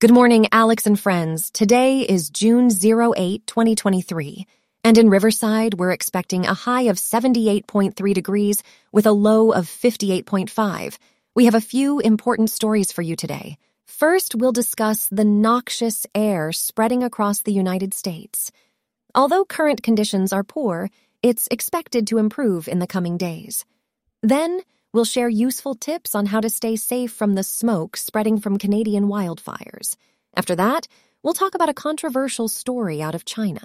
Good morning, Alex and friends. Today is June 08, 2023. And in Riverside, we're expecting a high of 78.3 degrees with a low of 58.5. We have a few important stories for you today. First, we'll discuss the noxious air spreading across the United States. Although current conditions are poor, it's expected to improve in the coming days. Then, We'll share useful tips on how to stay safe from the smoke spreading from Canadian wildfires. After that, we'll talk about a controversial story out of China.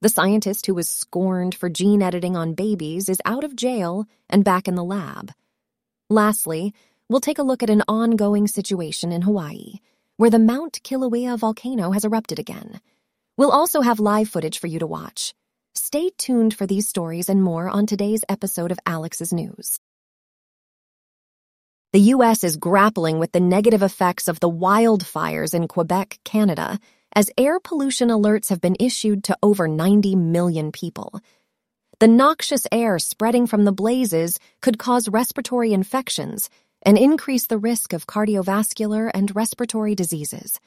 The scientist who was scorned for gene editing on babies is out of jail and back in the lab. Lastly, we'll take a look at an ongoing situation in Hawaii, where the Mount Kilauea volcano has erupted again. We'll also have live footage for you to watch. Stay tuned for these stories and more on today's episode of Alex's News. The U.S. is grappling with the negative effects of the wildfires in Quebec, Canada, as air pollution alerts have been issued to over 90 million people. The noxious air spreading from the blazes could cause respiratory infections and increase the risk of cardiovascular and respiratory diseases,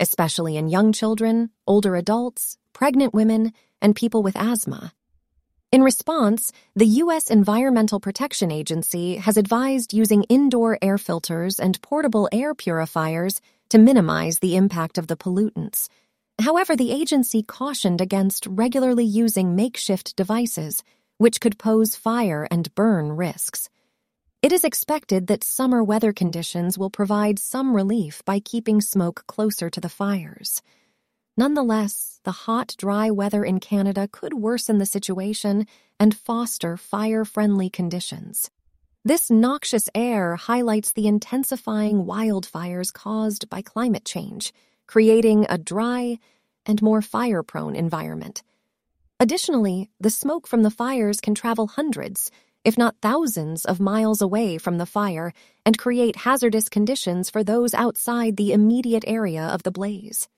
especially in young children, older adults, pregnant women, and people with asthma. In response, the U.S. Environmental Protection Agency has advised using indoor air filters and portable air purifiers to minimize the impact of the pollutants. However, the agency cautioned against regularly using makeshift devices, which could pose fire and burn risks. It is expected that summer weather conditions will provide some relief by keeping smoke closer to the fires. Nonetheless, the hot, dry weather in Canada could worsen the situation and foster fire friendly conditions. This noxious air highlights the intensifying wildfires caused by climate change, creating a dry and more fire prone environment. Additionally, the smoke from the fires can travel hundreds, if not thousands, of miles away from the fire and create hazardous conditions for those outside the immediate area of the blaze.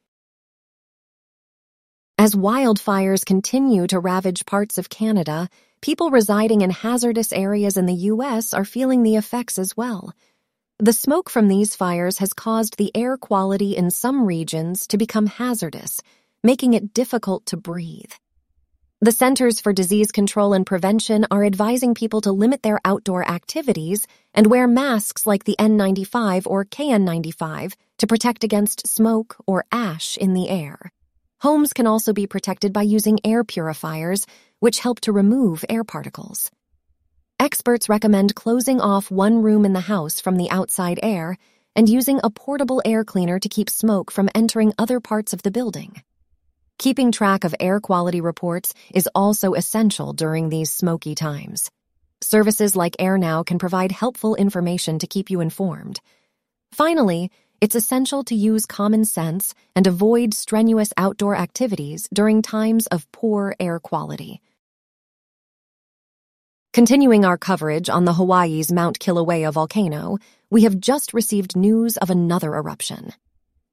As wildfires continue to ravage parts of Canada, people residing in hazardous areas in the U.S. are feeling the effects as well. The smoke from these fires has caused the air quality in some regions to become hazardous, making it difficult to breathe. The Centers for Disease Control and Prevention are advising people to limit their outdoor activities and wear masks like the N95 or KN95 to protect against smoke or ash in the air. Homes can also be protected by using air purifiers, which help to remove air particles. Experts recommend closing off one room in the house from the outside air and using a portable air cleaner to keep smoke from entering other parts of the building. Keeping track of air quality reports is also essential during these smoky times. Services like AirNow can provide helpful information to keep you informed. Finally, it's essential to use common sense and avoid strenuous outdoor activities during times of poor air quality. Continuing our coverage on the Hawaii's Mount Kilauea volcano, we have just received news of another eruption.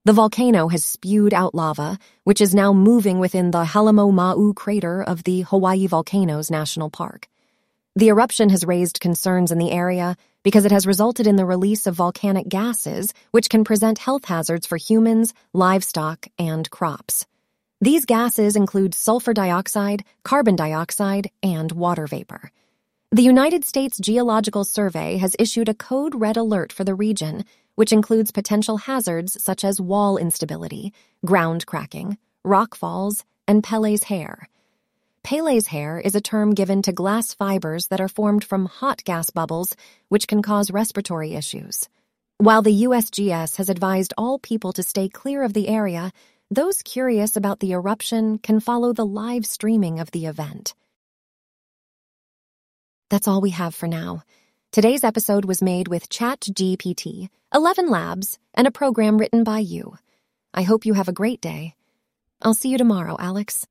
The volcano has spewed out lava, which is now moving within the Halemaumau crater of the Hawaii Volcanoes National Park. The eruption has raised concerns in the area because it has resulted in the release of volcanic gases, which can present health hazards for humans, livestock, and crops. These gases include sulfur dioxide, carbon dioxide, and water vapor. The United States Geological Survey has issued a code red alert for the region, which includes potential hazards such as wall instability, ground cracking, rock falls, and Pele's hair. Pele's hair is a term given to glass fibers that are formed from hot gas bubbles, which can cause respiratory issues. While the USGS has advised all people to stay clear of the area, those curious about the eruption can follow the live streaming of the event. That's all we have for now. Today's episode was made with ChatGPT, 11 Labs, and a program written by you. I hope you have a great day. I'll see you tomorrow, Alex.